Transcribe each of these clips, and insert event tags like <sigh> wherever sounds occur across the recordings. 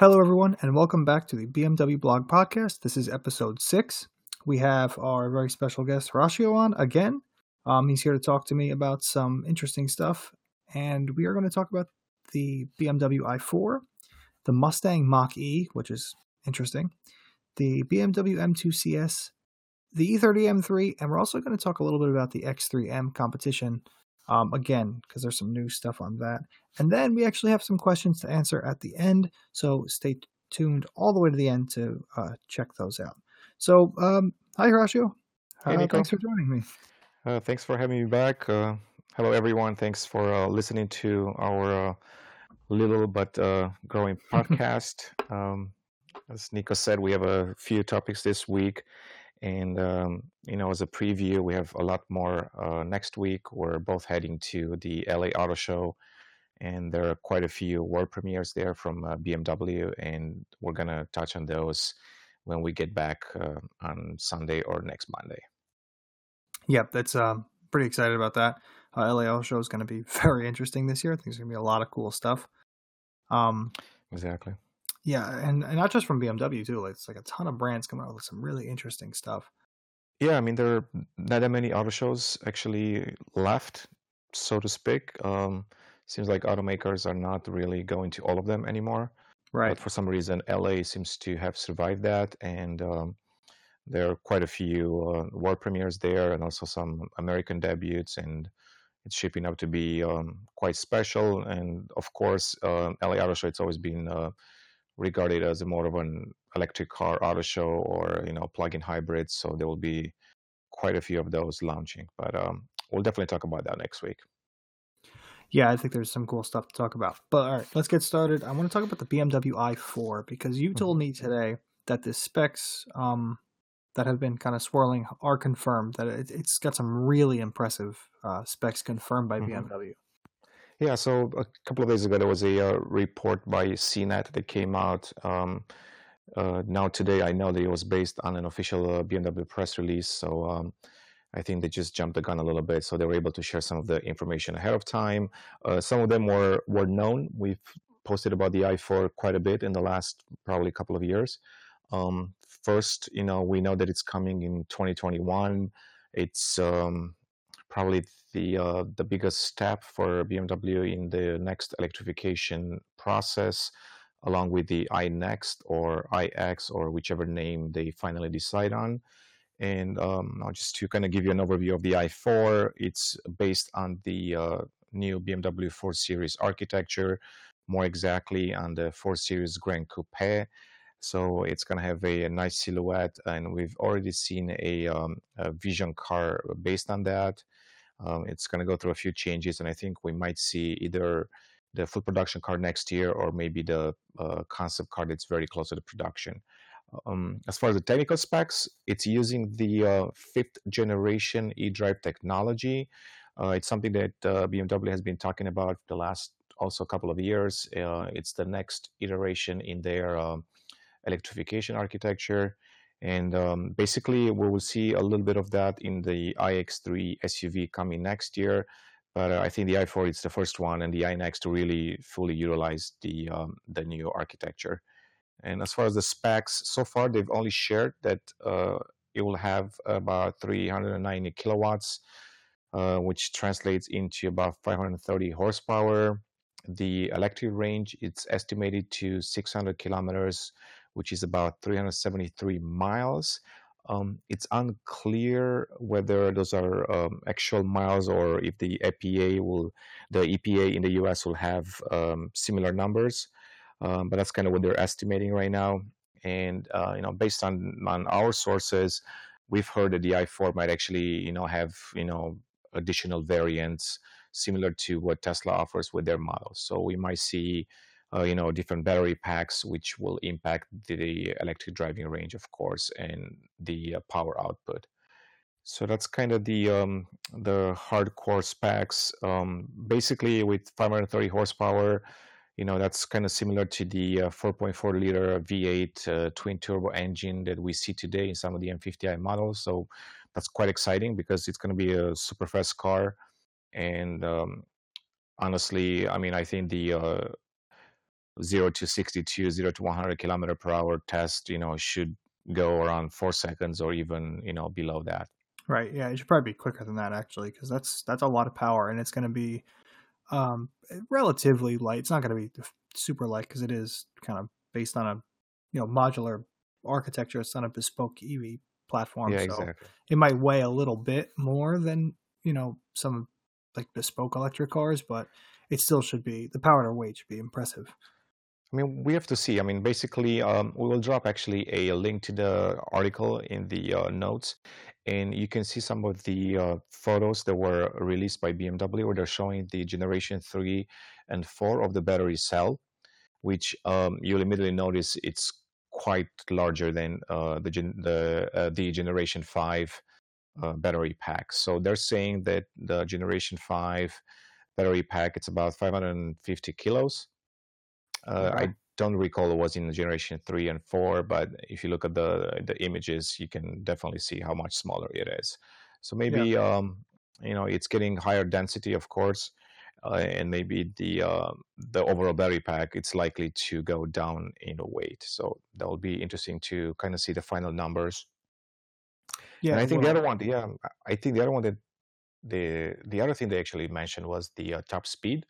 Hello, everyone, and welcome back to the BMW Blog Podcast. This is episode six. We have our very special guest, Horacio, on again. Um, he's here to talk to me about some interesting stuff, and we are going to talk about the BMW i4, the Mustang Mach E, which is interesting, the BMW M2 CS, the E30 M3, and we're also going to talk a little bit about the X3M competition um, again, because there's some new stuff on that. And then we actually have some questions to answer at the end. So stay tuned all the way to the end to uh, check those out. So, um, hi, Horacio. Hey, Uh, Nico. thanks for joining me. Uh, thanks for having me back. Uh, hello, everyone. Thanks for uh, listening to our uh, little but uh, growing <laughs> podcast. um, as Nico said, we have a few topics this week. And, um, you know, as a preview, we have a lot more uh, next week. We're both heading to the LA Auto Show, and there are quite a few world premieres there from uh, BMW. And we're going to touch on those when we get back uh, on Sunday or next Monday. Yep, that's um, pretty excited about that. Uh, Auto show is going to be <laughs> very interesting this year. I think there's going to be a lot of cool stuff. Um, Exactly. Yeah, and, and not just from BMW too. Like, it's like a ton of brands coming out with some really interesting stuff. Yeah, I mean, there are not that many auto shows actually left, so to speak. Um, seems like automakers are not really going to all of them anymore. Right. But for some reason, LA seems to have survived that, and um, there are quite a few uh, world premieres there, and also some American debuts, and it's shaping up to be um, quite special. And of course, uh, LA Auto Show it's always been uh, regarded as a more of an electric car auto show or you know plug-in hybrids. So there will be quite a few of those launching. But um, we'll definitely talk about that next week. Yeah, I think there's some cool stuff to talk about. But all right, let's get started. I want to talk about the BMW i4 because you told me today that the specs um, that have been kind of swirling are confirmed. That it, it's got some really impressive uh, specs confirmed by Mhm. BMW. Yeah, so a couple of days ago, there was a uh, report by CNET that came out. Um, uh, now, today, I know that it was based on an official uh, BMW press release. So um, I think they just jumped the gun a little bit. So they were able to share some of the information ahead of time. Uh, some of them were, were known. We've posted about the i4 quite a bit in the last probably couple of years. Um, first, you know, we know that it's coming in 2021. It's um, probably the uh, the biggest step for BMW in the next electrification process, along with the iNext or iX or whichever name they finally decide on. And um, just to kind of give you an overview of the i4, it's based on the uh, new BMW 4 Series architecture, more exactly on the 4 Series Grand Coupe. So it's going to have a, a nice silhouette, and we've already seen a, um, a vision car based on that. Um, it's going to go through a few changes, and I think we might see either the full production car next year or maybe the uh, concept car that's very close to the production. Um, as far as the technical specs, it's using the uh, fifth generation eDrive technology. Uh, it's something that uh, BMW has been talking about the last also couple of years. Uh, it's the next iteration in their um, electrification architecture. And um, basically, we will see a little bit of that in the iX3 SUV coming next year. But uh, I think the i4 is the first one, and the iNext to really fully utilize the um, the new architecture. And as far as the specs, so far they've only shared that uh, it will have about 390 kilowatts, uh, which translates into about 530 horsepower. The electric range it's estimated to 600 kilometers, which is about 373 miles. Um, it's unclear whether those are um, actual miles or if the EPA will, the EPA in the U.S. will have um, similar numbers. Um, but that's kind of what they're estimating right now. And uh, you know, based on on our sources, we've heard that the i4 might actually you know have you know additional variants similar to what Tesla offers with their models. So we might see uh, you know different battery packs, which will impact the electric driving range, of course, and the uh, power output. So that's kind of the um, the hardcore specs. Um, basically, with 530 horsepower, you know that's kind of similar to the uh, 4.4 liter V8 uh, twin turbo engine that we see today in some of the M50i models. So that's quite exciting because it's going to be a super fast car. And um, honestly, I mean, I think the uh, zero to 62, zero to 100 kilometer per hour test, you know, should go around four seconds or even you know below that. Right. Yeah, it should probably be quicker than that actually, because that's that's a lot of power, and it's going to be um, relatively light. It's not going to be super light because it is kind of based on a you know modular architecture. It's on a bespoke EV platform, Yeah, so exactly. it might weigh a little bit more than you know some like bespoke electric cars, but it still should be the power to weight should be impressive. I mean, we have to see. I mean, basically, um, we will drop actually a link to the article in the uh, notes, and you can see some of the uh, photos that were released by BMW where they're showing the generation three and four of the battery cell, which um, you'll immediately notice it's quite larger than uh, the gen- the uh, the generation five uh, battery pack. So they're saying that the generation five battery pack it's about 550 kilos uh. I don't recall it was in generation three and four, but if you look at the the images, you can definitely see how much smaller it is. So Yeah. maybe um, you know it's getting higher density, of course, uh, and maybe the uh, the overall battery pack it's likely to go down in weight. So that will be interesting to kind of see the final numbers. And Yeah. I think the other one, yeah, I think the other one that the the other thing they actually mentioned was the uh, top speed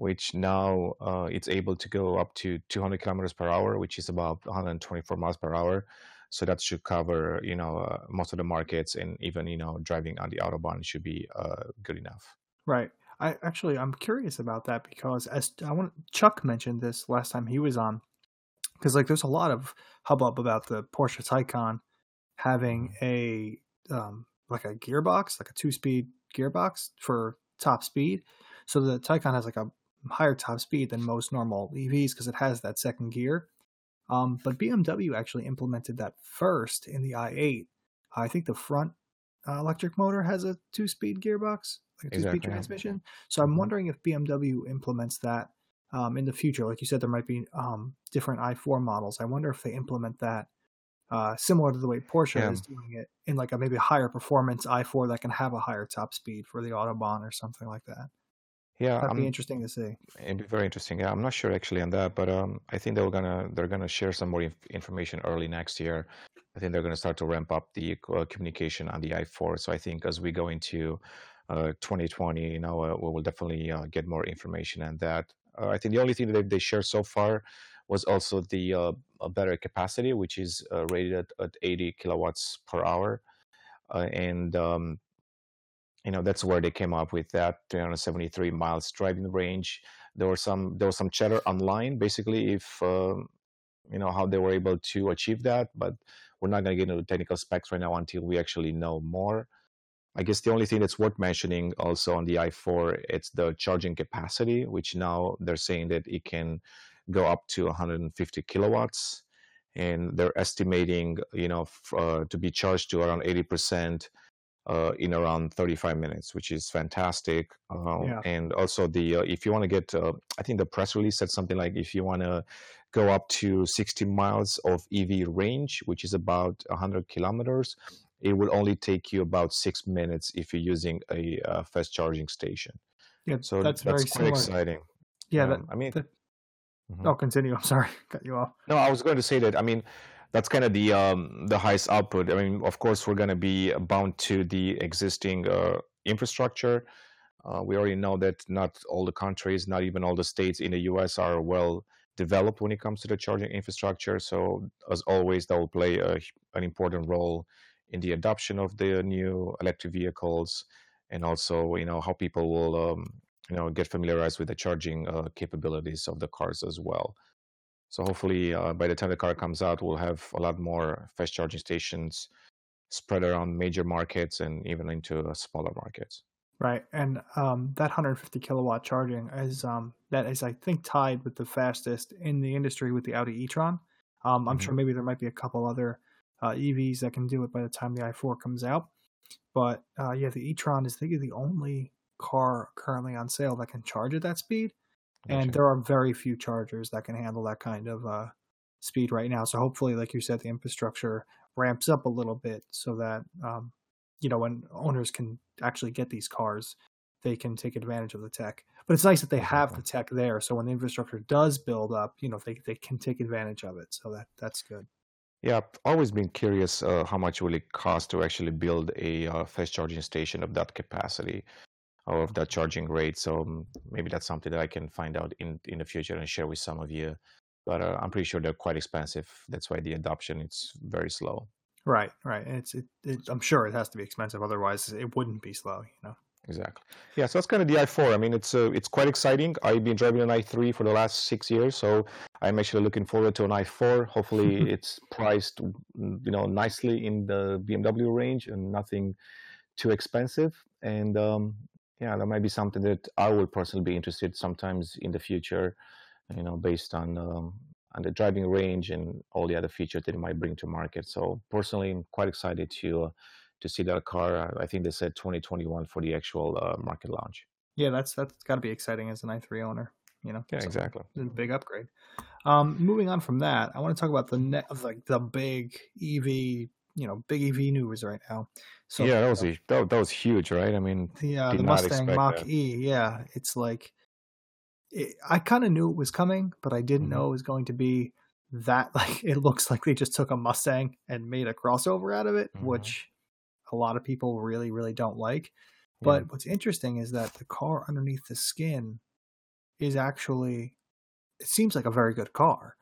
which now uh, it's able to go up to 200 kilometers per hour, which is about 124 miles per hour. So that should cover, you know, uh, most of the markets, and even you know, driving on the autobahn should be uh, good enough. Right. I actually I'm curious about that because as I want Chuck mentioned this last time he was on because like there's a lot of hubbub about the Porsche Taycan having a um like a gearbox, like a two-speed gearbox for top speed. So the Taycan has like a higher top speed than most normal EVs because it has that second gear. Um, but BMW actually implemented that first in the i8. I think the front uh, electric motor has a two-speed gearbox, like a two-speed Exactly. transmission. So I'm Mhm. wondering if BMW implements that um, in the future. Like you said, there might be um, different i4 models. I wonder if they implement that uh, similar to the way Porsche Yeah, is doing it in like a maybe a higher performance i4 that can have a higher top speed for the autobahn or something like that. Yeah. That'd be I'm interesting to see. It'd be very interesting. Yeah, I'm not sure actually on that, but um, I think they're gonna they're gonna share some more inf- information early next year. I think they're gonna start to ramp up the uh, communication on the i4. So I think as we go into uh, 2020, you know, uh, we will definitely uh, get more information on that. Uh, I think the only thing that they shared so far was also the uh, a battery capacity, which is uh, rated at 80 kilowatts per hour, uh, and um, you know that's where they came up with that 373 miles driving range. There was some there was some chatter online basically if um, you know how they were able to achieve that but we're not going to get into technical specs right now until we actually know more. I guess the only thing that's worth mentioning also on the i4 it's the charging capacity which now they're saying that it can go up to 150 kilowatts and they're estimating you know f- uh, to be charged to around 80% uh, in around 35 minutes, which is fantastic. Uh, Yeah. and also the uh, if you want to get, uh, I think the press release said something like if you want to go up to 60 miles of EV range, which is about 100 kilometers, it will only take you about six minutes if you're using a uh, fast charging station. Yeah, So that's that's very quite similar. exciting. Yeah, that, Um, I mean, that mhm. oh continue. I'm sorry, <laughs> cut you off. No, I was going to say that. I mean, that's kind of the um, the highest output. I mean, of course, we're going to be bound to the existing uh, infrastructure. Uh, we already know that not all the countries, not even all the states in the U.S. are well developed when it comes to the charging infrastructure. So, as always, that will play a, an important role in the adoption of the new electric vehicles, and also, you know, how people will, um, you know, get familiarized with the charging uh, capabilities of the cars as well. So hopefully, uh, by the time the car comes out, we'll have a lot more fast charging stations spread around major markets and even into uh, smaller markets. Right, and um, that 150 kilowatt charging is um, that is I think tied with the fastest in the industry with the Audi e-tron. Um, I'm hmm sure maybe there might be a couple other uh, EVs that can do it by the time the i4 comes out. But uh, yeah, the e-tron is I think the only car currently on sale that can charge at that speed, and there are very few chargers that can handle that kind of uh, speed right now. So hopefully, like you said, the infrastructure ramps up a little bit so that um, you know when owners can actually get these cars they can take advantage of the tech. But it's nice that they have the tech there, so when the infrastructure does build up, you know, they they can take advantage of it. So that that's good. Yeah, I've always been curious uh, how much will it cost to actually build a uh, fast charging station of that capacity of that charging rate. So um, maybe that's something that I can find out in in the future and share with some of you. But uh, I'm pretty sure they're quite expensive. That's why the adoption it's very slow. Right, right. And it's it, it I'm sure it has to be expensive, otherwise it wouldn't be slow. You know. Exactly. Yeah, so that's kind of the i4. I mean, it's uh, it's quite exciting. I've been driving an i3 for the last six years, so I'm actually looking forward to an i4. Hopefully, <laughs> it's priced, mm, you know, nicely in the BMW range and nothing too expensive. And um, yeah, that might be something that I will personally be interested sometimes in the future, you know, based on um, on the driving range and all the other features that it might bring to market. So personally, I'm quite excited to. Uh, to see that car. I think they said 2021 for the actual uh, market launch. Yeah, that's that's got to be exciting as an i3 owner. You know. Yeah, So, exactly. a big upgrade. Um, moving on from that, I want to talk about the net of like the big EV, you know, big EV news right now. So yeah, that was a, that, that was huge, right? I mean, the uh, the Mustang Mach that. E. Yeah, it's like it, I kind of knew it was coming, but I didn't Mhm. know it was going to be that. <laughs> Like it looks like they just took a Mustang and made a crossover out of it, Mhm. which a lot of people really, really don't like. Yeah. But what's interesting is that the car underneath the skin is actually it seems like a very good car.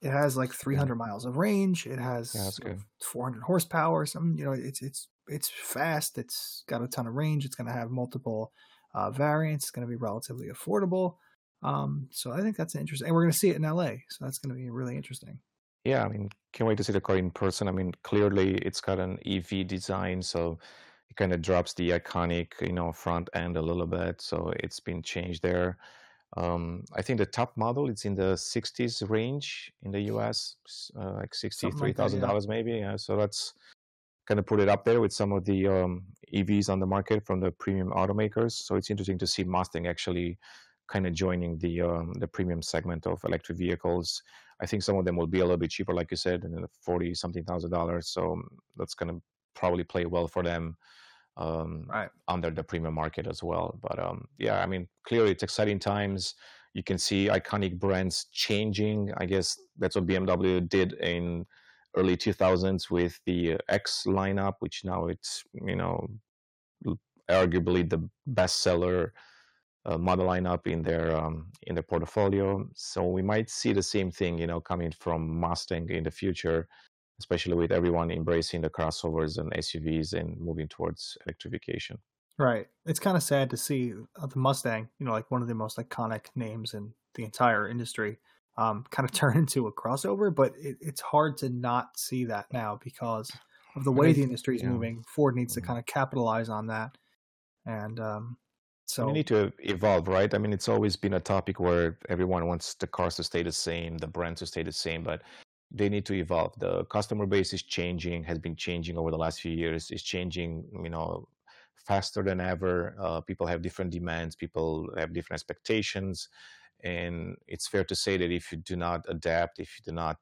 It has like 300 miles of range. It has Yeah, that's good. 400 horsepower. Some, you know, it's it's it's fast. It's got a ton of range. It's going to have multiple uh, variants. It's going to be relatively affordable. Um, so I think that's interesting. And we're going to see it in LA. So that's going to be really interesting. Yeah, I mean, can't wait to see the car in person. I mean, clearly it's got an EV design, so it kind of drops the iconic, you know, front end a little bit. So it's been changed there. Um, I think the top model it's in the 60s range in the US, uh, like Something like that, yeah. $63,000 maybe. Yeah, so that's kind of put it up there with some of the um, EVs on the market from the premium automakers. So it's interesting to see Mustang actually kind of joining the um, the premium segment of electric vehicles. I think some of them will be a little bit cheaper, like you said, in the forty something thousand dollars. So that's going to probably play well for them um, Right. under the premium market as well. But um, yeah, I mean, clearly it's exciting times. You can see iconic brands changing. I guess that's what BMW did in early 2000s with the X lineup, which now it's you know arguably the bestseller uh, model lineup in their um, in their portfolio. So we might see the same thing, you know, coming from Mustang in the future, especially with everyone embracing the crossovers and SUVs and moving towards electrification. Right. It's kind of sad to see uh, the Mustang, you know, like one of the most iconic names in the entire industry, um, kind of <laughs> turn into a crossover. But it, it's hard to not see that now because of the way the industry is yeah. moving. Ford needs to Mhm. kind of capitalize on that. And um, so, we need to evolve, right? I mean, it's always been a topic where everyone wants the cars to stay the same, the brand to stay the same, but they need to evolve. The customer base is changing, has been changing over the last few years, is changing, you know, faster than ever. Uh, people have different demands, people have different expectations, and it's fair to say that if you do not adapt, if you do not,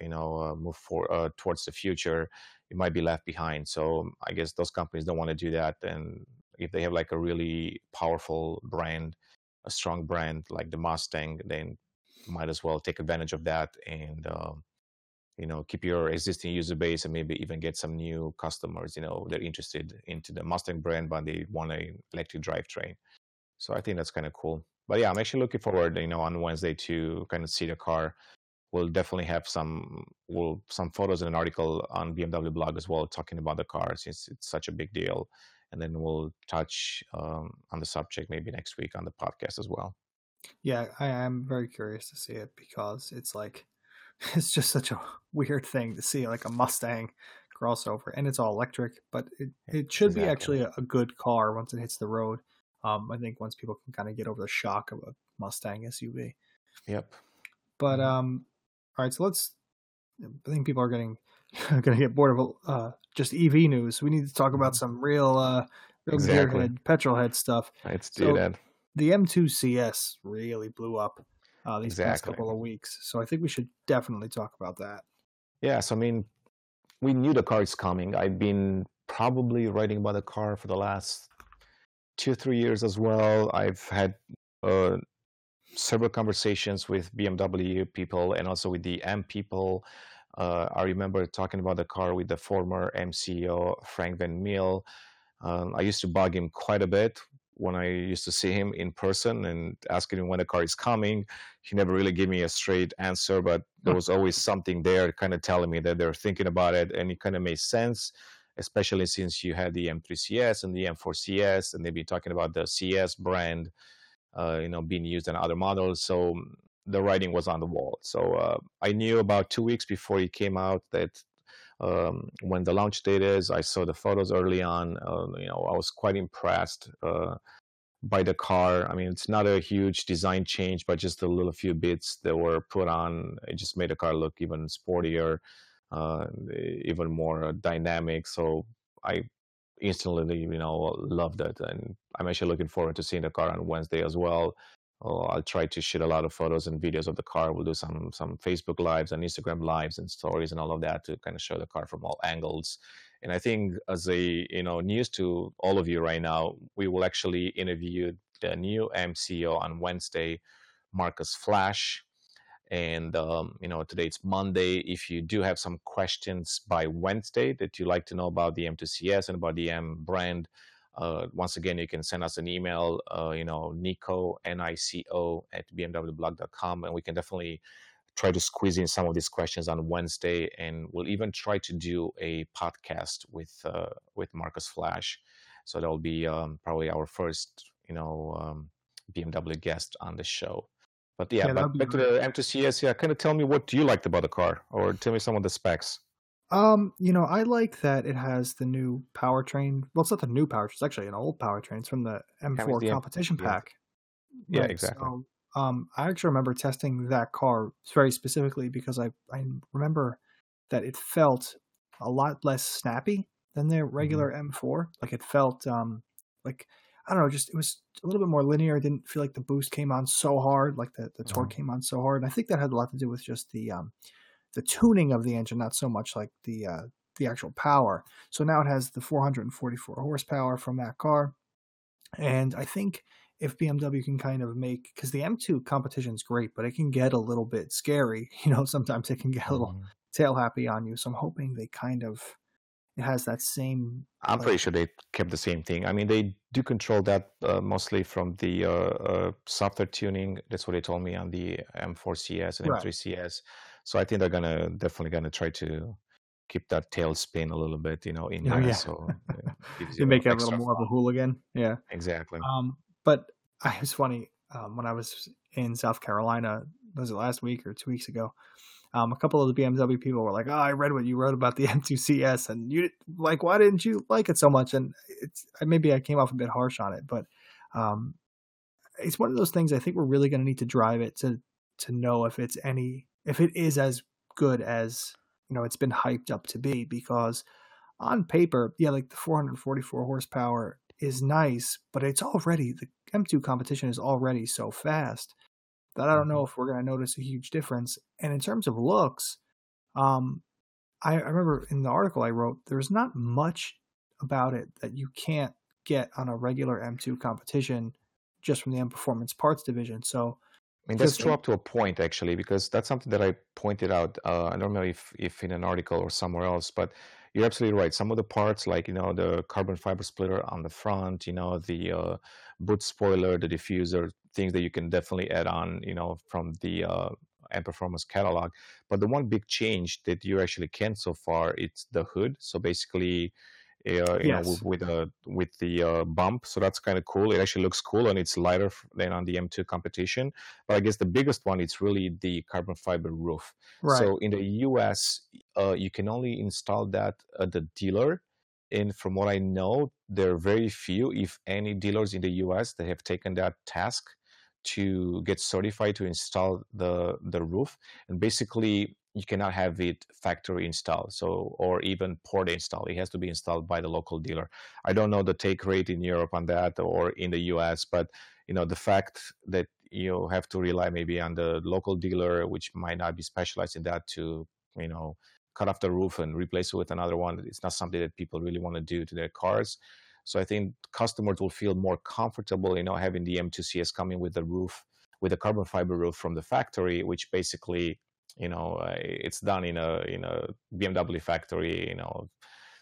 you know, uh, move for uh, towards the future, you might be left behind. So I guess those companies don't want to do that, and if they have like a really powerful brand, a strong brand like the Mustang, then might as well take advantage of that and um, you know keep your existing user base and maybe even get some new customers. You know they're interested into the Mustang brand, but they want an electric drivetrain. So I think that's kind of cool. But yeah, I'm actually looking forward, you know, on Wednesday to kind of see the car. We'll definitely have some will some photos and an article on BMW blog as well talking about the car since it's such a big deal. And then we'll touch um, on the subject maybe next week on the podcast as well. yeah, I am very curious to see it because it's like, <laughs> it's just such a weird thing to see like a Mustang crossover and it's all electric, but it, it should be actually a, a good car once it hits the road. Um, I think once people can kind of get over the shock of a Mustang SUV. Yep. But Mhm. um, all right, so let's. I think people are getting <laughs> going to get bored of uh, just EV news. We need to talk about Mhm. some real, uh, real Exactly. gearhead, petrol head stuff. Let's do So that. the M2 CS really blew up uh, these past couple of weeks, so I think we should definitely talk about that. Yeah, so I mean, we knew the car is coming. I've been probably writing about the car for the last two three years as well. I've had uh, several conversations with BMW people and also with the M people. Uh, I remember talking about the car with the former MCO Frank Van Meel. Um, I used to bug him quite a bit when I used to see him in person and asking him when the car is coming. He never really gave me a straight answer, but there was always something there kind of telling me that they're thinking about it, and it kind of made sense, especially since you had the M3CS and the M4CS, and they've been talking about the CS brand, uh, you know, being used in other models. So the writing was on the wall. So uh, I knew about two weeks before he came out that um, when the launch date is. I saw the photos early on. Uh, you know, I was quite impressed uh, by the car. I mean, it's not a huge design change, but just a little few bits that were put on. It just made the car look even sportier, uh, even more dynamic. So I instantly, you know, loved it, and I'm actually looking forward to seeing the car on Wednesday as well. Oh, I'll try to shoot a lot of photos and videos of the car. We'll do some some Facebook lives and Instagram lives and stories and all of that to kind of show the car from all angles. And I think as a you know news to all of you right now, we will actually interview the new MCO on Wednesday, Markus Flasch. And um, you know today it's Monday. If you do have some questions by Wednesday that you like to know about the M2CS and about the M brand, uh, once again, you can send us an email, uh, you know, Nico, N-I-C-O at bmwblog.com, and we can definitely try to squeeze in some of these questions on Wednesday, and we'll even try to do a podcast with uh, with Markus Flasch. So that'll be um, probably our first, you know, um, BMW guest on the show. But yeah, yeah but back to the M2CS. Yeah, kind of tell me what you liked about the car, or tell me some of the specs. Um, you know, I like that it has the new powertrain. Well, it's not the new powertrain; it's actually an old powertrain. It's from the M4 the competition M- pack. Yeah, yeah exactly. So, um, I actually remember testing that car very specifically because I I remember that it felt a lot less snappy than the regular mm-hmm. M4. Like it felt um like I don't know, just it was a little bit more linear. It didn't feel like the boost came on so hard, like the the torque mm-hmm. came on so hard. And I think that had a lot to do with just the um the tuning of the engine, not so much like the uh, the actual power. So now it has the 444 horsepower from that car, and I think if BMW can kind of make because the M2 competition is great, but it can get a little bit scary. <laughs> You know, sometimes it can get a little mm-hmm. tail happy on you. So I'm hoping they kind of it has that same. I'm pretty sure they kept the same thing. I mean, they do control that uh, mostly from the uh, uh, software tuning. That's what they told me on the M4CS and right. M3CS. So I think they're gonna definitely gonna try to keep that tail spin a little bit, you know, in oh, there. Yeah. So <laughs> you make it a little more fun. of a hooligan. Yeah, exactly. Um, but I, was funny um, when I was in South Carolina. Was it last week or two weeks ago? Um, a couple of the BMW people were like, "Oh, I read what you wrote about the <laughs> M2CS, and you like, why didn't you like it so much?" And it's maybe I came off a bit harsh on it, but um, it's one of those things. I think we're really going to need to drive it to to know if it's any if it is as good as you know it's been hyped up to be because on paper yeah like the 444 horsepower is nice but it's already the m2 competition is already so fast that i don't know mm-hmm. if we're going to notice a huge difference and in terms of looks um I, I remember in the article i wrote there's not much about it that you can't get on a regular m2 competition just from the m performance parts division so I mean, that's true up to a point, actually, because that's something that I pointed out. Uh, I don't know if, if in an article or somewhere else, but you're absolutely right. Some of the parts, like you know, the carbon fiber splitter on the front, you know, the uh, boot spoiler, the diffuser, things that you can definitely add on, you know, from the uh, M Performance catalog. But the one big change that you actually can so far, it's the hood. So basically, uh, you yes. know, with, with, uh, with the uh, bump. So that's kind of cool. It actually looks cool and it's lighter than on the M2 competition. But I guess the biggest one is really the carbon fiber roof. Right. So in the US, uh, you can only install that at the dealer. And from what I know, there are very few, if any, dealers in the US that have taken that task to get certified to install the the roof. And basically, you cannot have it factory installed so or even port installed. It has to be installed by the local dealer. I don't know the take rate in europe on that or in the us but you know the fact that you have to rely maybe on the local dealer which might not be specialized in that to you know cut off the roof and replace it with another one it's not something that people really want to do to their cars. So I think customers will feel more comfortable, you know, having the M2 CS coming with the roof, with a carbon fiber roof from the factory, which basically, you know, uh, it's done in a in a BMW factory, you know,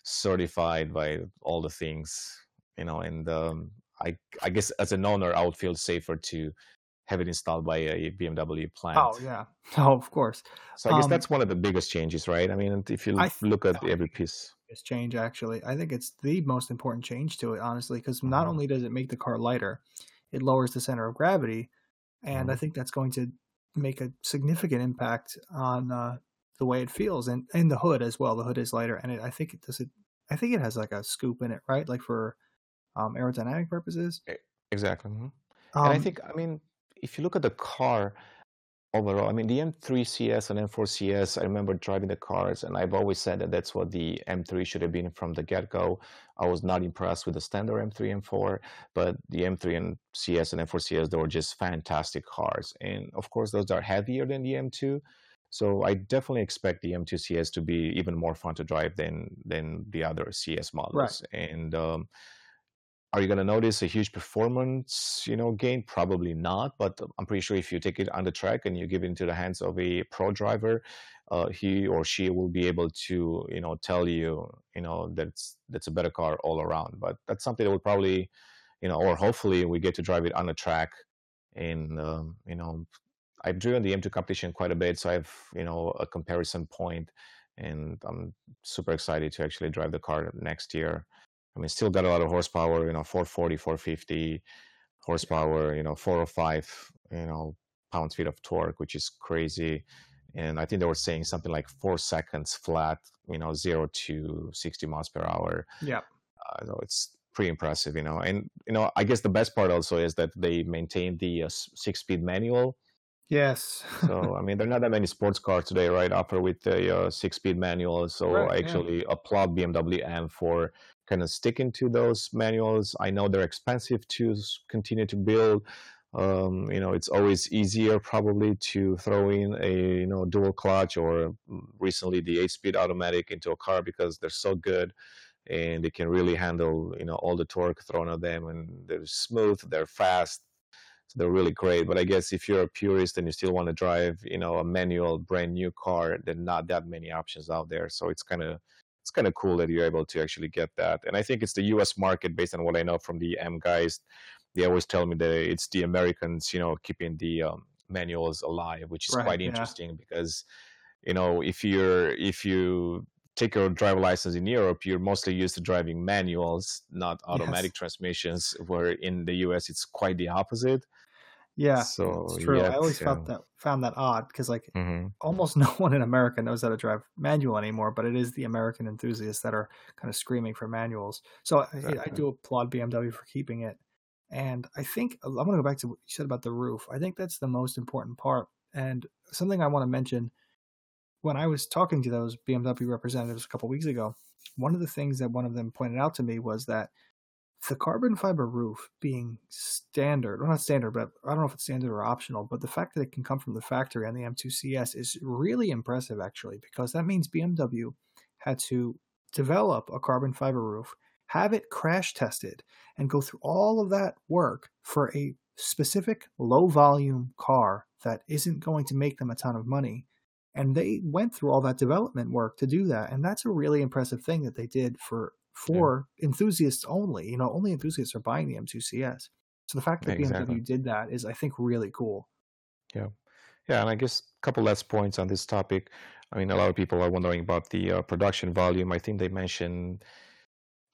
certified by all the things, you know, and um, I I guess as an owner, I would feel safer to have it installed by a BMW plant. Oh yeah, <laughs> oh of course. So I guess Um, that's one of the biggest changes, right? I mean, if you I think look at every piece. biggest change actually. I think it's the most important change to it, honestly, because not hmm only does it make the car lighter, it lowers the center of gravity, and I hmm think that's going to make a significant impact on uh, the way it feels and and the hood as well. The hood is lighter, and it, I think it does it. I think it has like a scoop in it, right? Like for um, aerodynamic purposes. Exactly. mhm. And I Um, think, I mean, if you look at the car overall, I mean, the M3 CS and M4 CS, I remember driving the cars, and I've always said that that's what the M3 should have been from the get-go. I was not impressed with the standard M3 and 4, but the M3 and CS and M4 CS, they were just fantastic cars. And of course, those are heavier than the M2. So I definitely expect the M2 CS to be even more fun to drive than than the other CS right. models. And um, are you going to notice a huge performance, you know, gain? Probably not, but I'm pretty sure if you take it on the track and you give it into the hands of a pro driver, uh, he or she will be able to, you know, tell you, you know, that it's that's a better car all around. But that's something that will probably, you know, or hopefully we get to drive it on the track. And um, you know, I've driven the M2 competition quite a bit, so I have, you know, a comparison point, and I'm super excited to actually drive the car next year. I mean, still got a lot of horsepower, you know, 440, 450 horsepower, you know, 405, you know, pound feet of torque, which is crazy. And I think they were saying something like four seconds flat, you know, zero to 60 miles per hour. Yeah. Uh, so it's pretty impressive, you know. And, you know, I guess the best part also is that they maintain the uh, six speed manual Yes. so, I mean, there are not that many sports cars today, right, offer with a uh, six-speed manual. So right. I Yeah. actually applaud BMW M for kind of sticking to those manuals. I know they're expensive to continue to build. Um, you know, it's always easier probably to throw in a you know dual clutch or mm, recently the eight-speed automatic into a car because they're so good and they can really handle you know all the torque thrown at them and they're smooth, they're fast so they're really great. But I guess if you're a purist and you still want to drive, you know, a manual brand new car, are not that many options out there. So it's kind of it's kind of cool that you're able to actually get that. And I think it's the U.S. market, based on what I know from the M guys. They always tell me that it's the Americans, you know, keeping the um, manuals alive, which is Right. quite Yeah. interesting because, you know, if you're if you take your driver license in Europe, you're mostly used to driving manuals, not Yes. automatic transmissions. Where in the U.S. it's quite the opposite Yeah, so it's true. I always yeah. felt that found that odd because like hmm almost <laughs> no one in America knows how to drive manual anymore, but it is the American enthusiasts that are kind of screaming for manuals. So I, I do applaud BMW for keeping it. And I think I'm going to go back to what you said about the roof. I think that's the most important part. And something I want to mention when I was talking to those BMW representatives a couple weeks ago, one of the things that one of them pointed out to me was that the carbon fiber roof being standard, well, not standard, but I don't know if it's standard or optional, but the fact that it can come from the factory on the M2CS is really impressive, actually, because that means BMW had to develop a carbon fiber roof, have it crash tested, and go through all of that work for a specific low volume car that isn't going to make them a ton of money. And they went through all that development work to do that. And that's a really impressive thing that they did for Yeah, for enthusiasts only. You know, only enthusiasts are buying the M2CS. So the fact that exactly. BMW did that is, I think, really cool. Yeah, yeah, and I guess a couple last points on this topic. I mean, a lot of people are wondering about the uh, production volume. I think they mentioned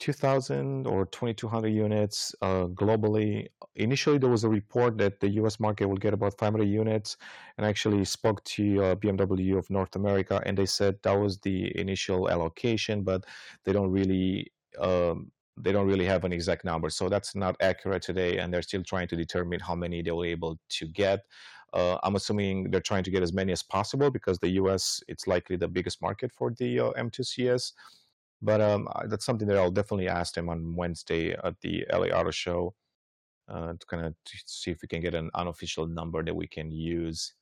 2,000 or 2,200 units uh, globally. Initially, there was a report that the U.S. market will get about 500 units, and I actually spoke to uh, BMW of North America, and they said that was the initial allocation, but they don't really um, they don't really have an exact number, so that's not accurate today, and they're still trying to determine how many they were able to get. Uh, I'm assuming they're trying to get as many as possible because the U.S. it's likely the biggest market for the uh, M2CS. But um, that's something that I'll definitely ask them on Wednesday at the LA Auto Show uh, to kind of see if we can get an unofficial number that we can use,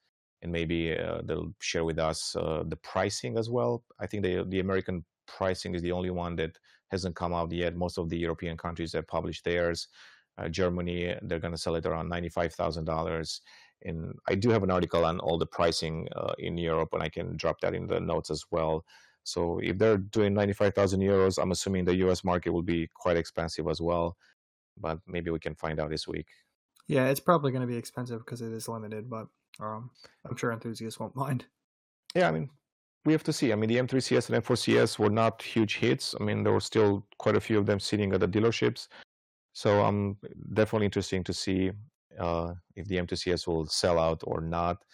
and maybe uh, they'll share with us uh, the pricing as well. I think the the American pricing is the only one that hasn't come out yet. Most of the European countries have published theirs. Uh, Germany, they're going to sell it around ninety-five thousand dollars. And I do have an article on all the pricing uh, in Europe, and I can drop that in the notes as well. So if they're doing ninety-five thousand euros, I'm assuming the U.S. market will be quite expensive as well. But maybe we can find out this week. Yeah, it's probably going to be expensive because it is limited, but um, I'm sure enthusiasts won't mind. Yeah, I mean, we have to see. I mean, the M3CS and M4CS were not huge hits. I mean, there were still quite a few of them sitting at the dealerships. So I'm um, definitely interesting to see uh, if the M2CS will sell out or not,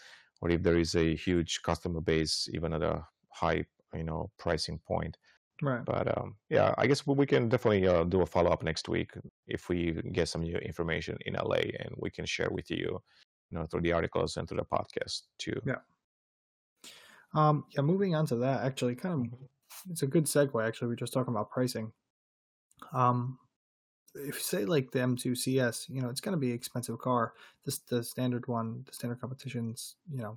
or if there is a huge customer base even at a high, you know, pricing point. Right. But um, yeah, I guess we can definitely uh, do a follow up next week if we get some new information in LA, and we can share with you, you know, through the articles and through the podcast too. Yeah. Um. Yeah. Moving on to that, actually, kind of, it's a good segue. Actually, we are just talking about pricing. Um. If you say like the M2 CS, you know, it's going to be an expensive car. This the standard one, the standard competitions, you know,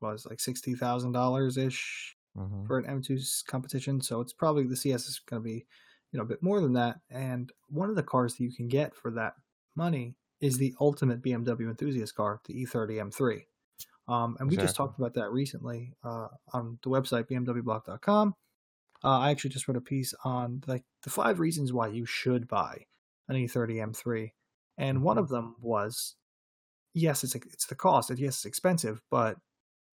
was like sixty thousand dollars ish mm-hmm. for an M2 competition. So it's probably the CS is going to be, you know, a bit more than that. And one of the cars that you can get for that money is the ultimate BMW enthusiast car, the E30 M3. Um, and we exactly. just talked about that recently uh, on the website bmwblog.com. Uh, I actually just wrote a piece on like the five reasons why you should buy an E30 M3, and one of them was, yes, it's it's the cost. Yes, it's expensive, but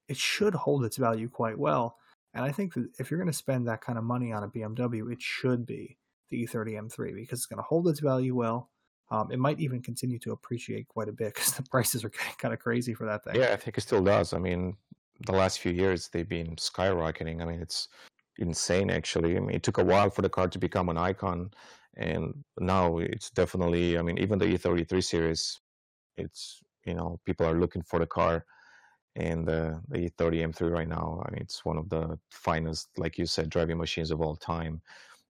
it should hold its value quite well. And I think that if you're going to spend that kind of money on a BMW, it should be the E30 M3 because it's going to hold its value well. Um, it might even continue to appreciate quite a bit because the <laughs> prices are kind of crazy for that thing. Yeah, I think it still does. I mean, the last few years they've been skyrocketing. I mean, it's insane actually. I mean, it took a while for the car to become an icon, and now it's definitely. I mean, even the E33 series, it's you know people are looking for the car and the, the E30 M3 right now. I mean, it's one of the finest, like you said, driving machines of all time.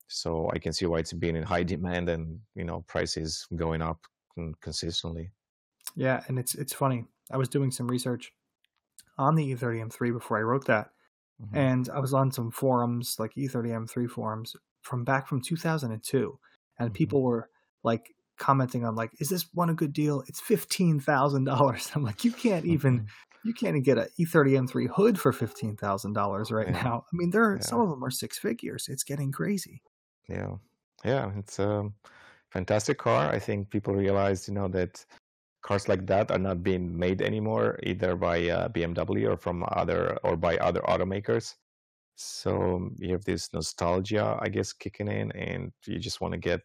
So I can see why it's been in high <laughs> demand and you know prices going up consistently. Yeah, and it's it's funny. I was doing some research on the E30 M3 before I wrote that, mm-hmm. and I was on some forums like E30 M3 forums from back from 2002, and mm-hmm. people were like commenting on like, "Is this one a good deal? It's fifteen thousand dollars." <laughs> I'm like, you can't even mm-hmm you can't even get an E30 M3 hood for fifteen thousand dollars right yeah. now. I mean, there are yeah. some of them are six figures. It's getting crazy. Yeah, yeah, it's a fantastic car. I think people realize, you know, that cars like that are not being made anymore, either by uh, BMW or from other or by other automakers. So you have this nostalgia, I guess, kicking in, and you just want to get,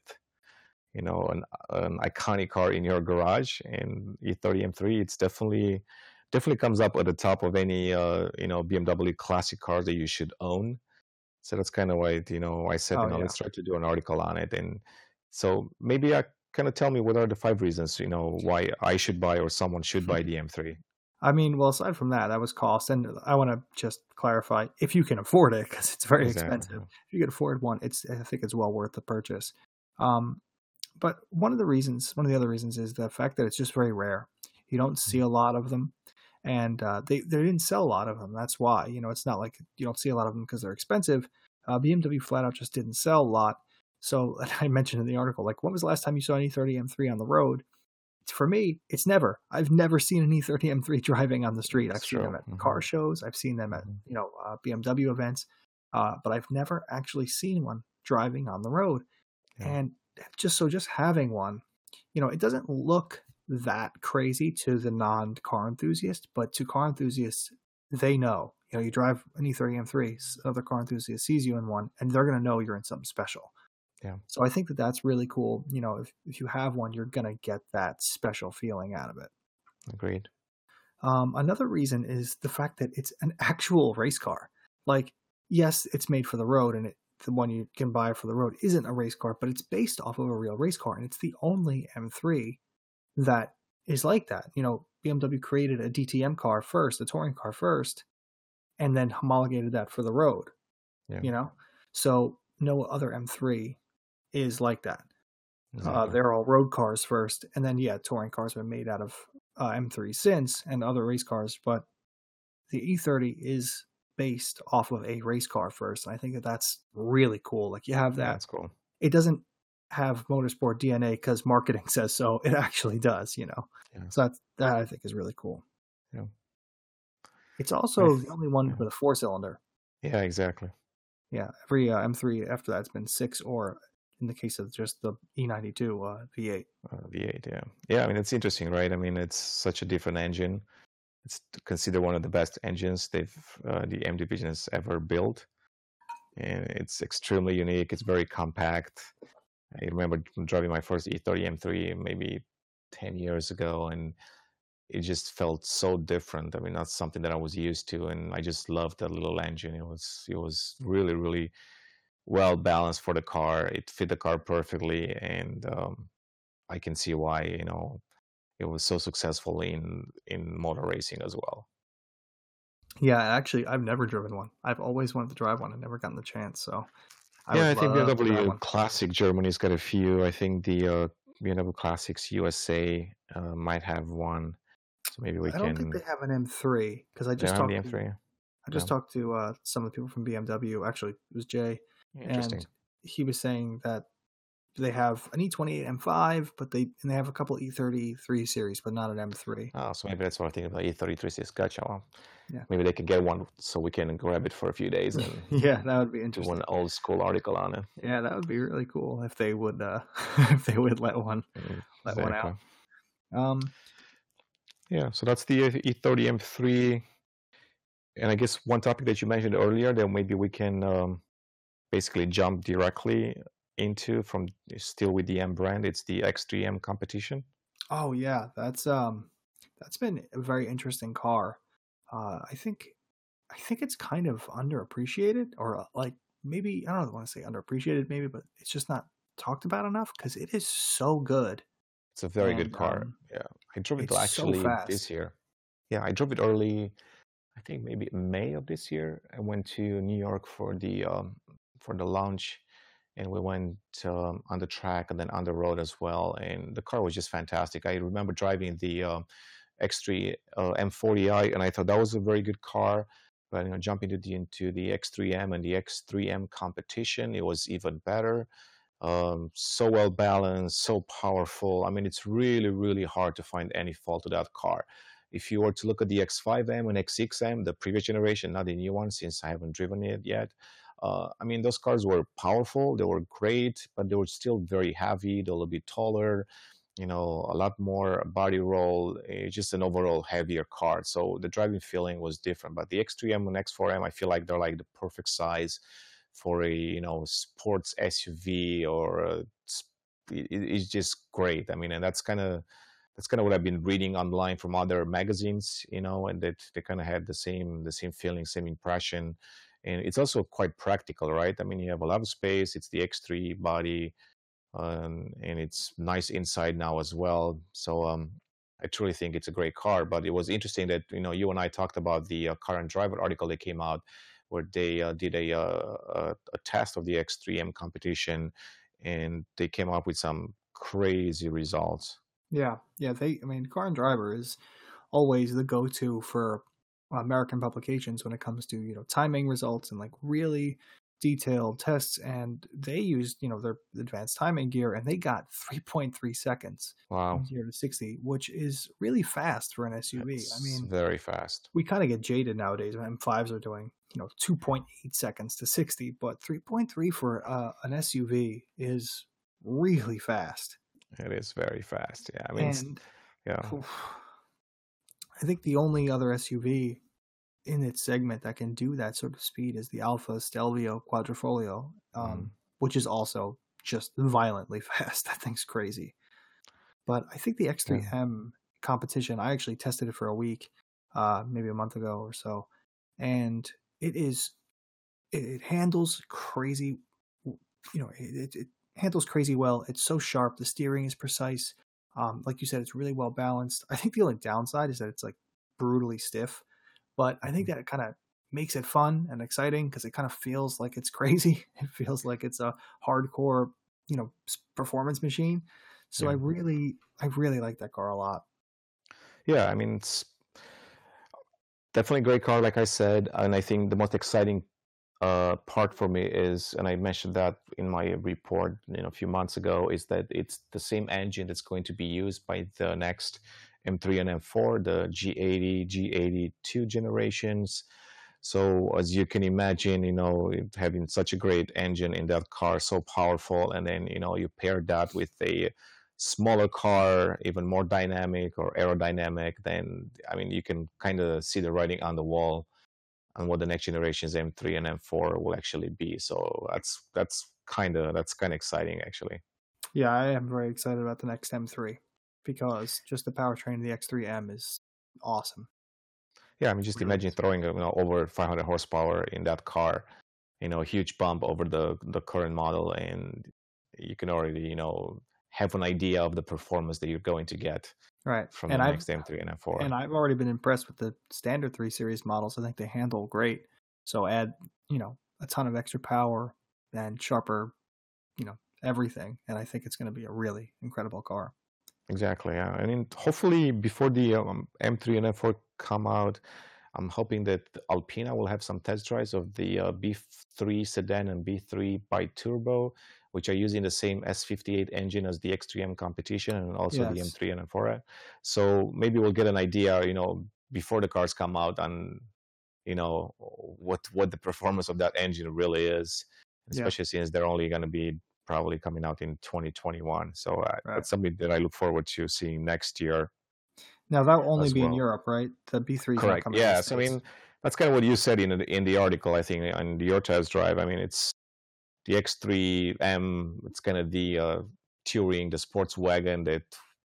you know, an an iconic car in your garage. And E30 M3, it's definitely definitely comes up at the top of any uh, you know BMW classic car that you should own. So that's kind of why you know I said oh, you know yeah. let's try to do an article on it, and so maybe I kind of tell me what are the five reasons you know why I should buy or someone should buy the M3. I mean, well, aside from that, that was cost, and I want to just clarify if you can afford it because it's very exactly. expensive. If you can afford one, it's I think it's well worth the purchase. Um, but one of the reasons, one of the other reasons, is the fact that it's just very rare. You don't see mm-hmm. a lot of them and uh, they they didn't sell a lot of them. That's why you know it's not like you don't see a lot of them because they're expensive. Uh, BMW flat out just didn't sell a lot. So <laughs> I mentioned in the article, like when was the last time you saw an E30 M3 on the road? For me, it's never. I've never seen an E30 M3 <laughs> driving on the street. I've seen true. them at mm-hmm. car shows. I've seen them at mm-hmm. you know uh, BMW events, uh, but I've never actually seen one driving on the road. Yeah. And just so just having one, you know, it doesn't look that crazy to the non car enthusiast, but to car enthusiasts, they know. You know, you drive an E30 M3, other car enthusiast sees you in one, and they're going to know you're in something special. Yeah. So I think that that's really cool. You know, if, if you have one, you're going to get that special feeling out of it. Agreed. Um, another reason is the fact that it's an actual race car. Like, yes, it's made for the road, and it, the one you can buy for the road isn't a race car, but it's based off of a real race car, and it's the only M3 that is like that. You know, BMW created a DTM car first, a touring car first, and then homologated that for the road. Yeah. You know, so no other M3 is like that. Uh, they're all road cars first, and then yeah, touring cars have been made out of uh, M3 since, and other race cars. But the E30 is based off of a race car first. And I think that that's really cool. Like you have that. That's cool. It doesn't have motorsport DNA because marketing <laughs> says so. It actually does, you know. Yeah. So that that I think is really cool. Yeah. It's also th- the only one yeah. with a four cylinder. Yeah, exactly. Yeah, every uh, M3 after that's been six, or in the case of just the E92 uh, V8. Uh, V8, yeah, yeah. I mean, it's interesting, right? I mean, it's such a different engine. It's considered one of the best engines they've uh, the M division has ever built, and it's extremely unique. It's very compact. I remember driving my first E30 M3 maybe ten years ago, and it just felt so different. I mean, that's something that I was used to, and I just loved that little engine. It was it was really really well balanced for the car. It fit the car perfectly, and um, I can see why you know it was so successful in in motor racing as well. Yeah, actually, I've never driven one. I've always wanted to drive one and never gotten the chance. So, I yeah, I think love to drive BMW. Classic Germany's got a few. I think the uh, BMW Classics USA uh, might have one, so maybe we I don't think they have an M3 because I just have the talked to M3. I just Yeah, talked to uh, some of the people from BMW. Actually, it was Jay, interesting. and he was saying that they have an E28 M5, but they and they have a couple E33 series, but not an M3. Oh, so maybe that's what I think about E33 series. Gotcha. Yeah. maybe they can get one so we can grab it for a few days and <laughs> yeah, that would be do interesting. an old school article on it. Yeah, that would be really cool if they would uh <laughs> if they would let one Mm, let one out. Um Yeah, so that's the E30 M3. And I guess one topic that you mentioned earlier that maybe we can um, basically jump directly into from still with the M brand, it's the X3M competition. oh yeah, that's um that's been a very interesting car. Uh I think I think it's kind of underappreciated or uh, like maybe I don't want to say underappreciated maybe, but it's just not talked about enough cuz it is so good It's a very good car. um Yeah, I drove it it's so actually this year. Yeah, I drove it early. I think maybe May of this year. I went to New York for the um, for the launch, and we went um, on the track and then on the road as well. And the car was just fantastic. I remember driving the um, X3 uh, M40i, and I thought that was a very good car. But you know, jumping into the into the X3M and the X3M competition, it was even better. Um, so well balanced, so powerful. I mean, it's really, really hard to find any fault to that car. If you were to look at the X5M and X6M, the previous generation, not the new one, since I haven't driven it yet, uh, I mean, those cars were powerful, they were great, but they were still very heavy, they're a little bit taller, you know, a lot more body roll, eh, just an overall heavier car. So the driving feeling was different. But the X3M and X4M, I feel like they're like the perfect size for a you know sports SUV or a, it- it's just great. I mean, and that's kind of that's kind of what I've been reading online from other magazines, you know, and that they kind of had the same the same feeling, same impression, and it's also quite practical, right? I mean, you have a lot of space. It's the X3 body, um, and it's nice inside now as well. So um, I truly think it's a great car. But it was interesting that you know you and I talked about the uh, car and driver article that came out where they uh, did a, uh, a test of the X3M competition, and they came up with some crazy results. Yeah, yeah. They, I mean, Car and Driver is always the go-to for American publications when it comes to you know timing results and like really detailed tests. And they used you know their advanced timing gear, and they got 3.3 seconds Wow, zero to 60, which is really fast for an SUV. I mean, very fast. we kind of get jaded nowadays. when M5s are doing you know 2.8 seconds to 60, but 3.3 for uh, an SUV is really fast. It is very fast. Yeah, I mean, And yeah, Oof. I think the only other SUV in its segment that can do that sort of speed is the Alfa Stelvio Quadrifoglio, mm, um, which is also just violently <laughs> fast. That thing's crazy. But I think the X3M competition, I actually tested it for a week, uh, maybe a month ago or so, and it is it, it handles crazy. You know, it, it, it handles crazy well. It's so sharp. The steering is precise. Um, like you said, it's really well balanced. I think the only downside is that it's like brutally stiff, but I think mhm, that it kind of makes it fun and exciting because it kind of feels like it's <laughs> crazy. It feels like it's a hardcore, you know, performance machine. So I really, I really like that car a lot. yeah. I mean, it's definitely a great car, like I said, and I think the most exciting uh, part for me is, and I mentioned that in my report, you know, a few months ago, is that it's the same engine that's going to be used by the next M3 and M4, the G80, G82 generations. So as you can imagine, you know, having such a great engine in that car, so powerful, and then you know you pair that with a smaller car, even more dynamic or aerodynamic, then I mean you can kind of see the writing on the wall on what the next generation's M3 and M4 will actually be. So that's that's kind of that's kind of exciting actually. Yeah, I am very excited about the next M3 because just the powertrain of the X3M is awesome. Yeah, I mean, just imagine throwing you know over 500 horsepower in that car, you know, a huge bump over the the current model, and you can already you know have an idea of the performance that you're going to get right from and the I've, next M3 and M4. and I've already been impressed with the standard three series models. I think they handle great. So add you know a ton of extra power and sharper, you know everything, and I think it's going to be a really incredible car. Exactly. Yeah. I mean, hopefully before the um, M3 and M4 come out, I'm hoping that Alpina will have some test drives of the uh, B3 sedan and B3 bi-turbo, which are using the same S58 engine as the X3M competition and also the M3 and M4. So maybe we'll get an idea, you know, before the cars come out on, you know, what what the performance of that engine really is, Yeah. especially since they're only going to be probably coming out in 2021. So uh, Right. that's something that I look forward to seeing next year. Now that'll only As be in. Europe, right? The B3 is Correct. Yeah. So I mean, that's kind of what you said in the, in the article. I think on your test drive. I mean, it's the X3M. It's kind of the uh, touring, the sports wagon that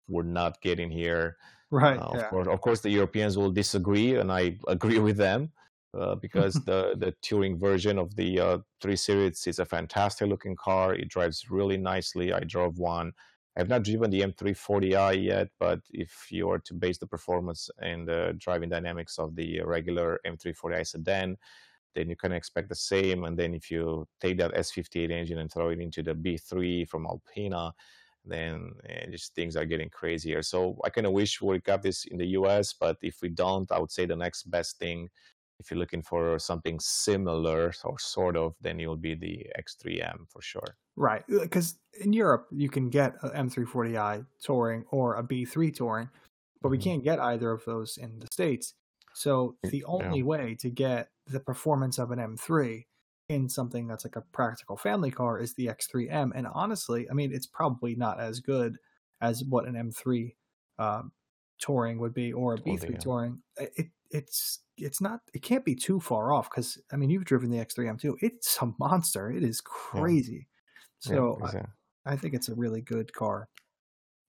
we're not getting here. right? Uh, of yeah. course, of course, the Europeans will disagree, and I <laughs> agree with them uh, because <laughs> the the touring version of the uh, three series is a fantastic looking car. It drives really nicely. I drove one. I've not driven the M340i yet, but if you were to base the performance and the driving dynamics of the regular M340i sedan, then you can expect the same. And then if you take that S58 engine and throw it into the B3 from Alpina, then eh, just things are getting crazier. So I kind of wish we got this in the US, but if we don't, I would say the next best thing, if you're looking for something similar or sort of, then it'll be the X3M for sure. Right, because in Europe you can get a M340i touring or a B3 touring, but we Mhm. can't get either of those in the states. So the yeah. only way to get the performance of an M3 in something that's like a practical family car is the X3M. And honestly, I mean, it's probably not as good as what an M3 um, touring would be or a Would be, B3 yeah. touring. It it's it's not it can't be too far off because I mean you've driven the X3M too. It's a monster. It is crazy. Yeah, So I, exactly. I think it's a really good car.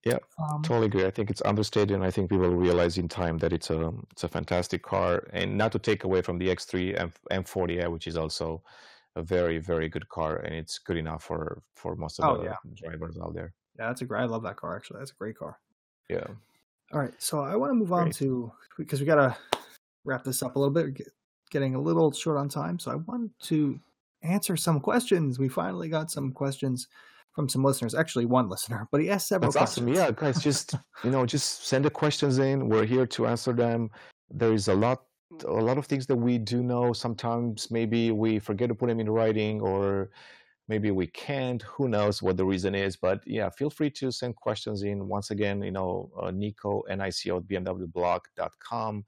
Yeah, Um, Totally agree. I think it's understated, and I think people will realize in time that it's a it's a fantastic car. And not to take away from the X3 M M40i, which is also a very very good car, and it's good enough for for most of oh the yeah, drivers out there. yeah, that's a great. I love that car actually. That's a great car. Yeah, All right, so I want to move on great. to because we got to wrap this up a little bit. We're getting a little short on time, so I want to answer some questions. We finally got some questions from some listeners. Actually, one listener, but he asked several That's awesome. questions. Yeah, guys, just <laughs> you know, just send the questions in. We're here to answer them. There is a lot a lot of things that we do know. Sometimes maybe we forget to put them in writing, or maybe we can't. Who knows what the reason is? But yeah, feel free to send questions in. Once again, you know, uh, Nico N-I-C-O at bmwblog.com.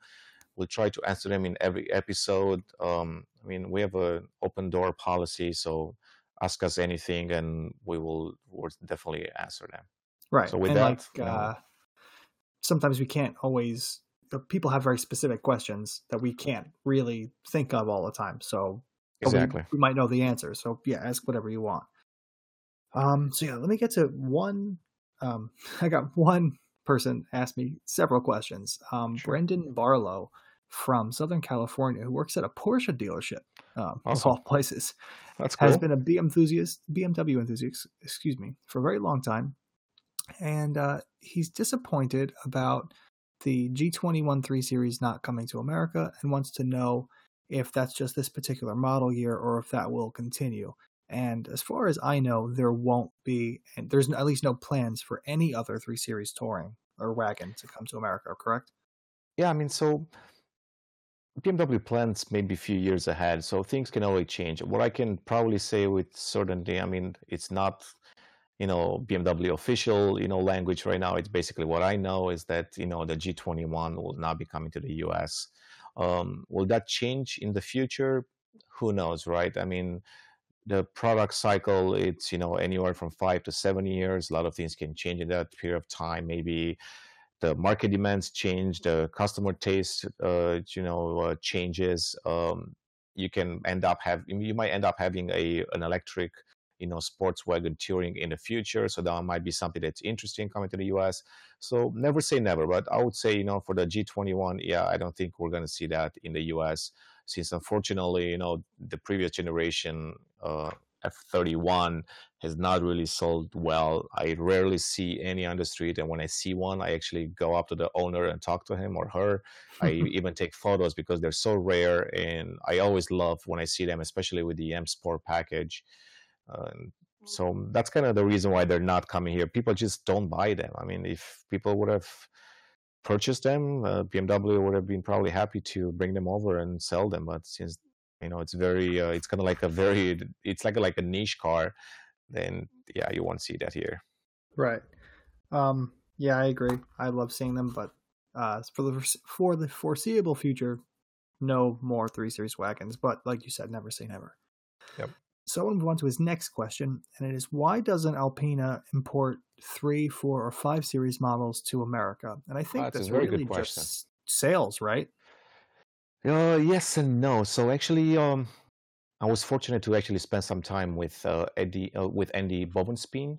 We'll try to answer them in every episode. Um, I mean, we have an open door policy, so ask us anything, and we will we'll definitely answer them. Right, So with and that, like you know, uh, sometimes we can't always. People have very specific questions that we can't really think of all the time. So but we, exactly. we might know the answer. So yeah, ask whatever you want. Um, so yeah, let me get to one. Um, <laughs> I got one person asked me several questions. Um, Sure. Brendan Barlow from Southern California, who works at a Porsche dealership, um, of all <laughs> places, That's has been a BM enthusiast, BMW enthusiast, excuse me, for a very long time, and uh, he's disappointed about the G21 3 Series not coming to America, and wants to know if that's just this particular model year or if that will continue. And as far as I know, there won't be, and there's at least no plans for any other 3 Series touring or wagon to come to America, correct? Yeah, I mean, so BMW plans maybe a few years ahead, so things can always change. What I can probably say with certainty, I mean, it's not, you know, BMW official, you know, language right now. It's basically what I know is that you know the G21 will not be coming to the U.S. Um, will that change in the future? Who knows, right? I mean, the product cycle it's you know anywhere from five to seven years. A lot of things can change in that period of time. Maybe the market demands change, the customer taste, uh, you know, uh, changes. Um, you can end up have you might end up having a an electric, you know, sports wagon touring in the future. So that might be something that's interesting coming to the U.S. So never say never, but I would say you know for the G21, yeah, I don't think we're going to see that in the U.S. Since unfortunately, you know, the previous generation. Uh, F31 has not really sold well. I rarely see any on the street, and when I see one, I actually go up to the owner and talk to him or her. I <laughs> even take photos because they're so rare, and I always love when I see them, especially with the M Sport package. Uh, so that's kind of the reason why they're not coming here. People just don't buy them. I mean, if people would have purchased them, uh, BMW would have been probably happy to bring them over and sell them. But since you know it's very uh, it's kind of like a very it's like a, like a niche car then yeah you won't see that here. Right. Um yeah i agree. I love seeing them but uh for the for the foreseeable future no more 3 series wagons but like you said never say never. Yep so I want to move on to his next question, and it is why doesn't Alpina import three, four, or five series models to America? And I think oh, that's, that's really just sales, right? Uh, yes and no. So actually, um, I was fortunate to actually spend some time with uh, Eddie uh, with Andy Bovensiepen,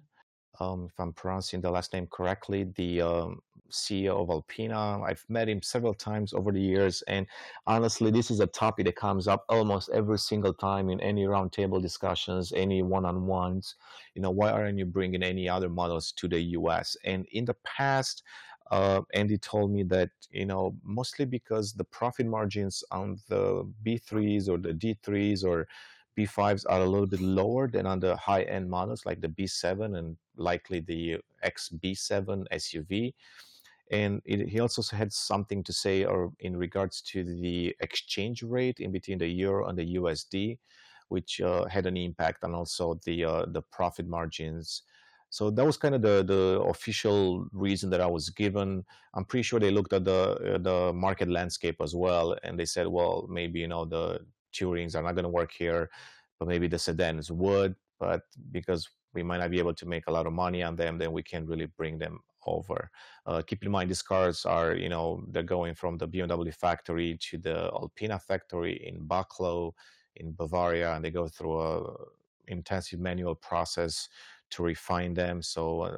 um, if I'm pronouncing the last name correctly, the um, CEO of Alpina. I've met him several times over the years, and honestly, this is a topic that comes up almost every single time in any roundtable discussions, any one-on-ones. You know, why aren't you bringing any other models to the U.S.? And in the past, uh, Andy told me that you know mostly because the profit margins on the B3s or the D3s or B5s are a little bit lower than on the high end models like the B7 and likely the XB7 SUV. And it, he also had something to say or in regards to the exchange rate in between the euro and the USD, which uh, had an impact on also the uh, the profit margins so that was kind of the the official reason that I was given. I'm pretty sure they looked at the uh, the market landscape as well, and they said, well, maybe you know the Tourings are not going to work here, but maybe the sedans would. But because we might not be able to make a lot of money on them, then we can't really bring them over. Uh, keep in mind, these cars are, you know, they're going from the BMW factory to the Alpina factory in Buchloe in Bavaria, and they go through a intensive manual process to refine them. So uh,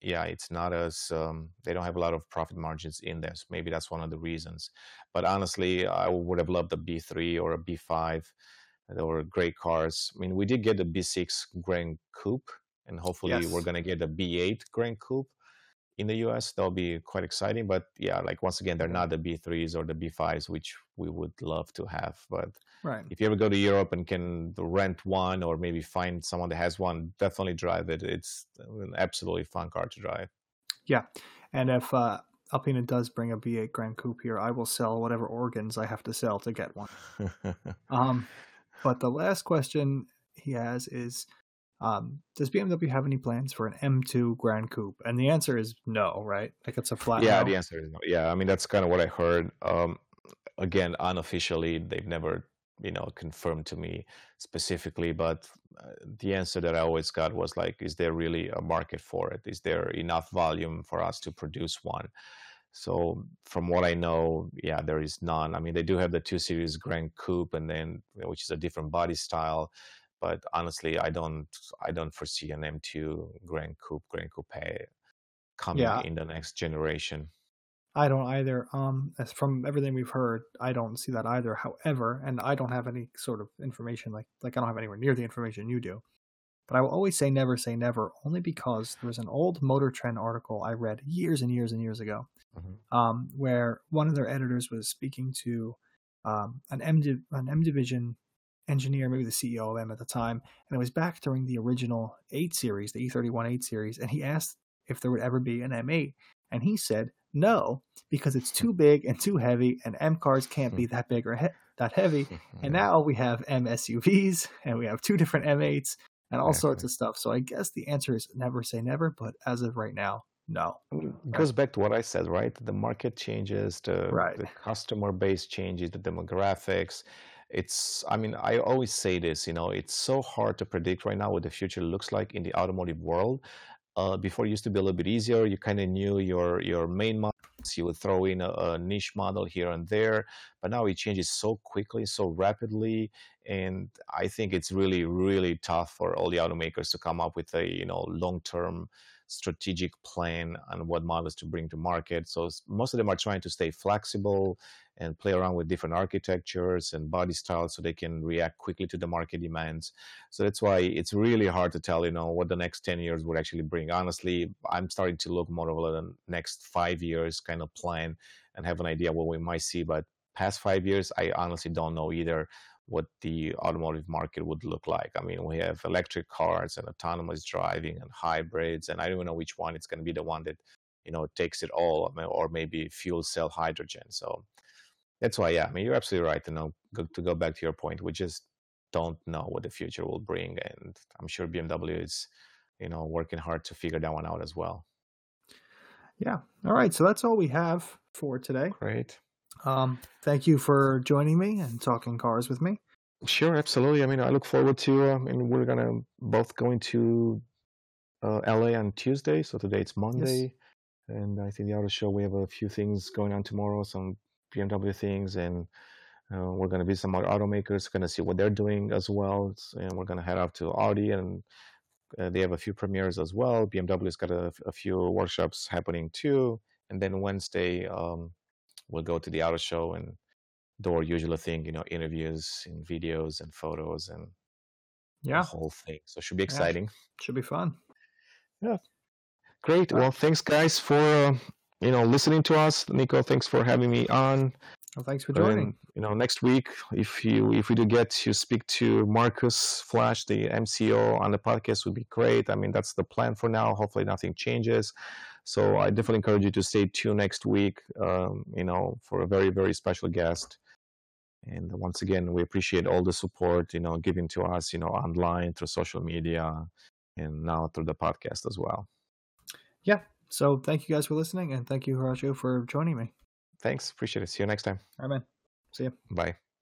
yeah, it's not as um, they don't have a lot of profit margins in. So maybe that's one of the reasons. But honestly, I would have loved a B3 or a B5. They were great cars. I mean, we did get the B6 Grand Coupe, and hopefully yes. we're gonna get the B8 Grand Coupe in the US. That'll be quite exciting. But yeah, like once again, they're not the B3s or the B5s, which we would love to have. But right. if you ever go to Europe and can rent one or maybe find someone that has one, definitely drive it. It's an absolutely fun car to drive. Yeah. And if uh, Alpina does bring a B8 Grand Coupe here, I will sell whatever organs I have to sell to get one. <laughs> um, but the last question he has is um, does BMW have any plans for an M2 Grand Coupe? And the answer is no, right? Like it's a flat. Yeah, no. the answer is no. Yeah, I mean that's kind of what I heard. Um, again, unofficially, they've never you know confirmed to me specifically, but uh, the answer that I always got was like, is there really a market for it? Is there enough volume for us to produce one? So from what I know, yeah, there is none. I mean, they do have the two series Grand Coupe, and then which is a different body style but honestly, I don't I don't foresee an M2 Grand Coupe Grand Coupe coming yeah. in the next generation. I don't either. Um, as from everything we've heard, I don't see that either. However, and I don't have any sort of information like like I don't have anywhere near the information you do. But I will always say never say never, only because there was an old Motor Trend article I read years and years and years ago, mm-hmm. um, where one of their editors was speaking to um, an M an M division engineer, maybe the CEO of M at the time, and it was back during the original 8 series, the E31 8 series, and he asked if there would ever be an M8. And he said, no, because it's too big and too heavy, and M cars can't be hmm. that big or he- that heavy. <laughs> And now we have M SUVs, and we have two different M8s, and all sorts of stuff. So I guess the answer is never say never, but as of right now, no. Mm, it goes back to what I said, right? The market changes, the, Right. the customer base changes, the demographics. It's, I mean, I always say this, you know, it's so hard to predict right now what the future looks like in the automotive world. Uh, before it used to be a little bit easier. You kind of knew your your main models. You would throw in a, a niche model here and there, but now it changes so quickly, so rapidly, and I think it's really really tough for all the automakers to come up with a you know long term strategic plan on what models to bring to market. So most of them are trying to stay flexible and play around with different architectures and body styles so they can react quickly to the market demands. So that's why it's really hard to tell, you know, what the next 10 years would actually bring. Honestly, I'm starting to look more of the next five years kind of plan and have an idea what we might see. But past five years, I honestly don't know either what the automotive market would look like. I mean, we have electric cars and autonomous driving and hybrids, and I don't even know which one it's going to be the one that, you know, takes it all, or maybe fuel cell hydrogen. So that's why, yeah, I mean, you're absolutely right. You know, go, to go back to your point, we just don't know what the future will bring, and I'm sure BMW is, you know, working hard to figure that one out as well. Yeah. All right. So that's all we have for today. Great. Um, thank you for joining me and talking cars with me. Sure, absolutely. I mean, I look forward to, uh, and we're gonna both going to uh, LA on Tuesday. So today it's Monday, and I think the auto show we have a few things going on tomorrow, some BMW things, and uh, we're gonna be some other automakers, gonna see what they're doing as well, and we're gonna head off to Audi, and uh, they have a few premieres as well. BMW's got a, a few workshops happening too, and then Wednesday um, we'll go to the auto show and do our usual thing, you know, interviews and videos and photos and the Yeah. whole thing. So it should be Yeah. exciting. Should be fun. Yeah. Great. Well, thanks guys for uh, you know listening to us. Nico, thanks for having me on. Well, thanks for And, joining. you know, next week, if you if we do get to speak to Markus Flasch, the MCO, on the podcast, would be great. I mean, that's the plan for now. Hopefully, nothing changes. So I definitely encourage you to stay tuned next week. Um, you know, for a very very special guest. And once again, we appreciate all the support you know given to us. You know, online through social media, and now through the podcast as well. Yeah. So thank you guys for listening, and thank you, Horacio, for joining me. Thanks. Appreciate it. See you next time. All right, man. See you. Bye.